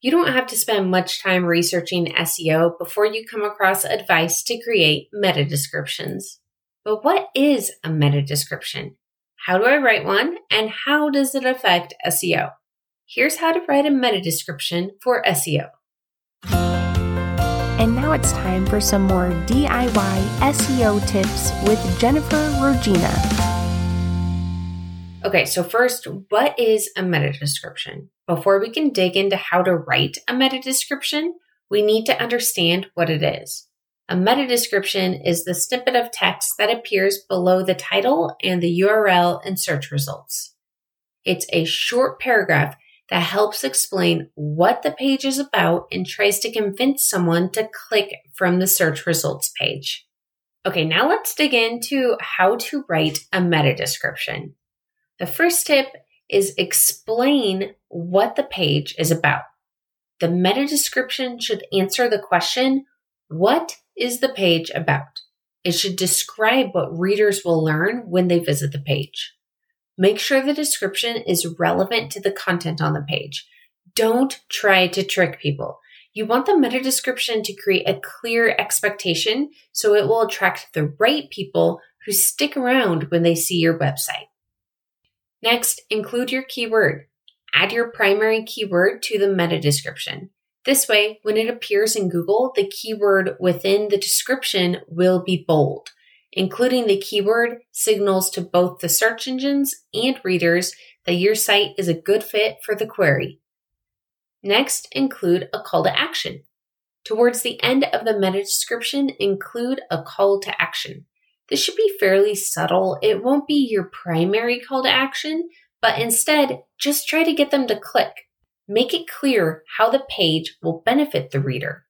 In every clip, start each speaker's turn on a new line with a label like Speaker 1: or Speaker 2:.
Speaker 1: You don't have to spend much time researching SEO before you come across advice to create meta descriptions. But what is a meta description? How do I write one? And how does it affect SEO? Here's how to write a meta description for SEO.
Speaker 2: And now it's time for some more DIY SEO tips with Jennifer Regina.
Speaker 1: Okay, so first, what is a meta description? Before we can dig into how to write a meta description, we need to understand what it is. A meta description is the snippet of text that appears below the title and the URL in search results. It's a short paragraph that helps explain what the page is about and tries to convince someone to click from the search results page. Okay, now let's dig into how to write a meta description. The first tip is explain what the page is about. The meta description should answer the question, what is the page about? It should describe what readers will learn when they visit the page. Make sure the description is relevant to the content on the page. Don't try to trick people. You want the meta description to create a clear expectation so it will attract the right people who stick around when they see your website. Next, include your keyword. Add your primary keyword to the meta description. This way, when it appears in Google, the keyword within the description will be bold. Including the keyword signals to both the search engines and readers that your site is a good fit for the query. Next, include a call to action. Towards the end of the meta description, include a call to action. This should be fairly subtle. It won't be your primary call to action, but instead, just try to get them to click. Make it clear how the page will benefit the reader.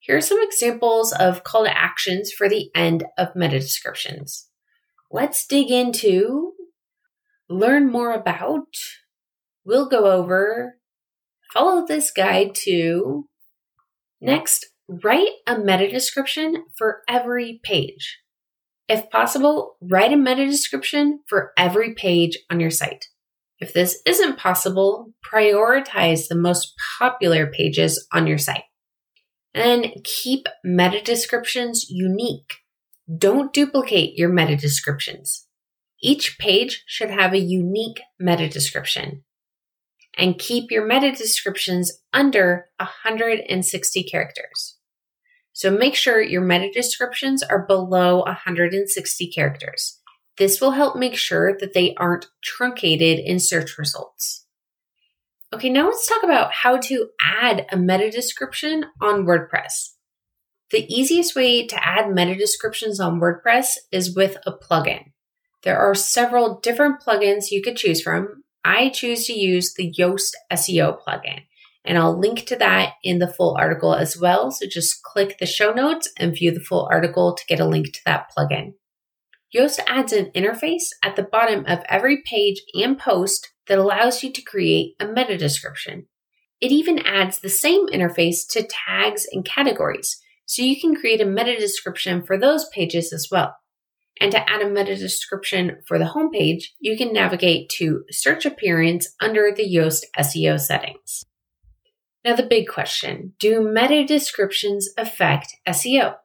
Speaker 1: Here are some examples of call to actions for the end of meta descriptions. Let's dig into learn more about, we'll go over, follow this guide to. Next, write a meta description for every page. If possible, write a meta description for every page on your site. If this isn't possible, prioritize the most popular pages on your site. And keep meta descriptions unique. Don't duplicate your meta descriptions. Each page should have a unique meta description. And keep your meta descriptions under 160 characters. So make sure your meta descriptions are below 160 characters. This will help make sure that they aren't truncated in search results. Okay, now let's talk about how to add a meta description on WordPress. The easiest way to add meta descriptions on WordPress is with a plugin. There are several different plugins you could choose from. I choose to use the Yoast SEO plugin, and I'll link to that in the full article as well. So just click the show notes and view the full article to get a link to that plugin. Yoast adds an interface at the bottom of every page and post that allows you to create a meta description. It even adds the same interface to tags and categories, so you can create a meta description for those pages as well. And to add a meta description for the homepage, you can navigate to search appearance under the Yoast SEO settings. Now, the big question do meta descriptions affect SEO?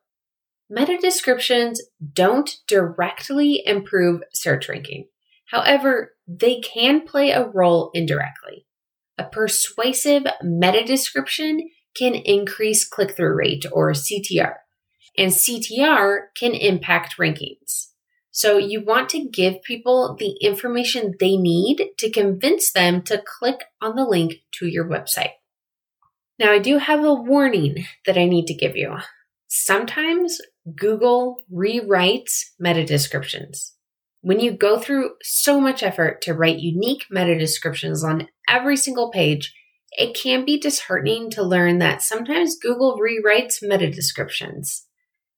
Speaker 1: Meta descriptions don't directly improve search ranking. However, they can play a role indirectly. A persuasive meta description can increase click through rate or CTR, and CTR can impact rankings. So you want to give people the information they need to convince them to click on the link to your website. Now, I do have a warning that I need to give you. Sometimes Google rewrites meta descriptions. When you go through so much effort to write unique meta descriptions on every single page, it can be disheartening to learn that sometimes Google rewrites meta descriptions.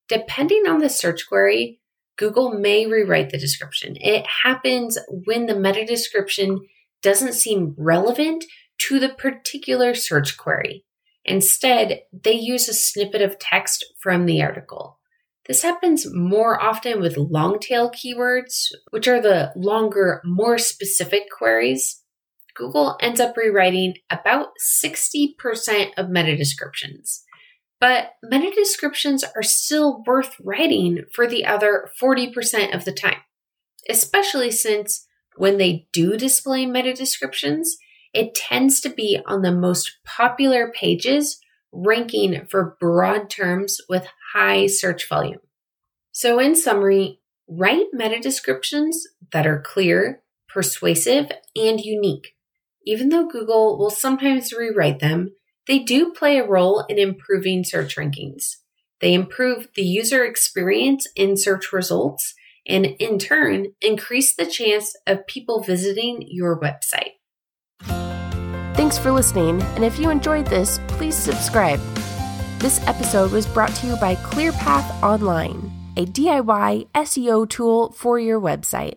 Speaker 1: Depending on the search query, Google may rewrite the description. It happens when the meta description doesn't seem relevant to the particular search query. Instead, they use a snippet of text from the article. This happens more often with long tail keywords, which are the longer, more specific queries. Google ends up rewriting about 60% of meta descriptions. But meta descriptions are still worth writing for the other 40% of the time, especially since when they do display meta descriptions, it tends to be on the most popular pages, ranking for broad terms with high search volume. So, in summary, write meta descriptions that are clear, persuasive, and unique. Even though Google will sometimes rewrite them, they do play a role in improving search rankings. They improve the user experience in search results and, in turn, increase the chance of people visiting your website.
Speaker 2: Thanks for listening, and if you enjoyed this, please subscribe. This episode was brought to you by ClearPath Online, a DIY SEO tool for your website.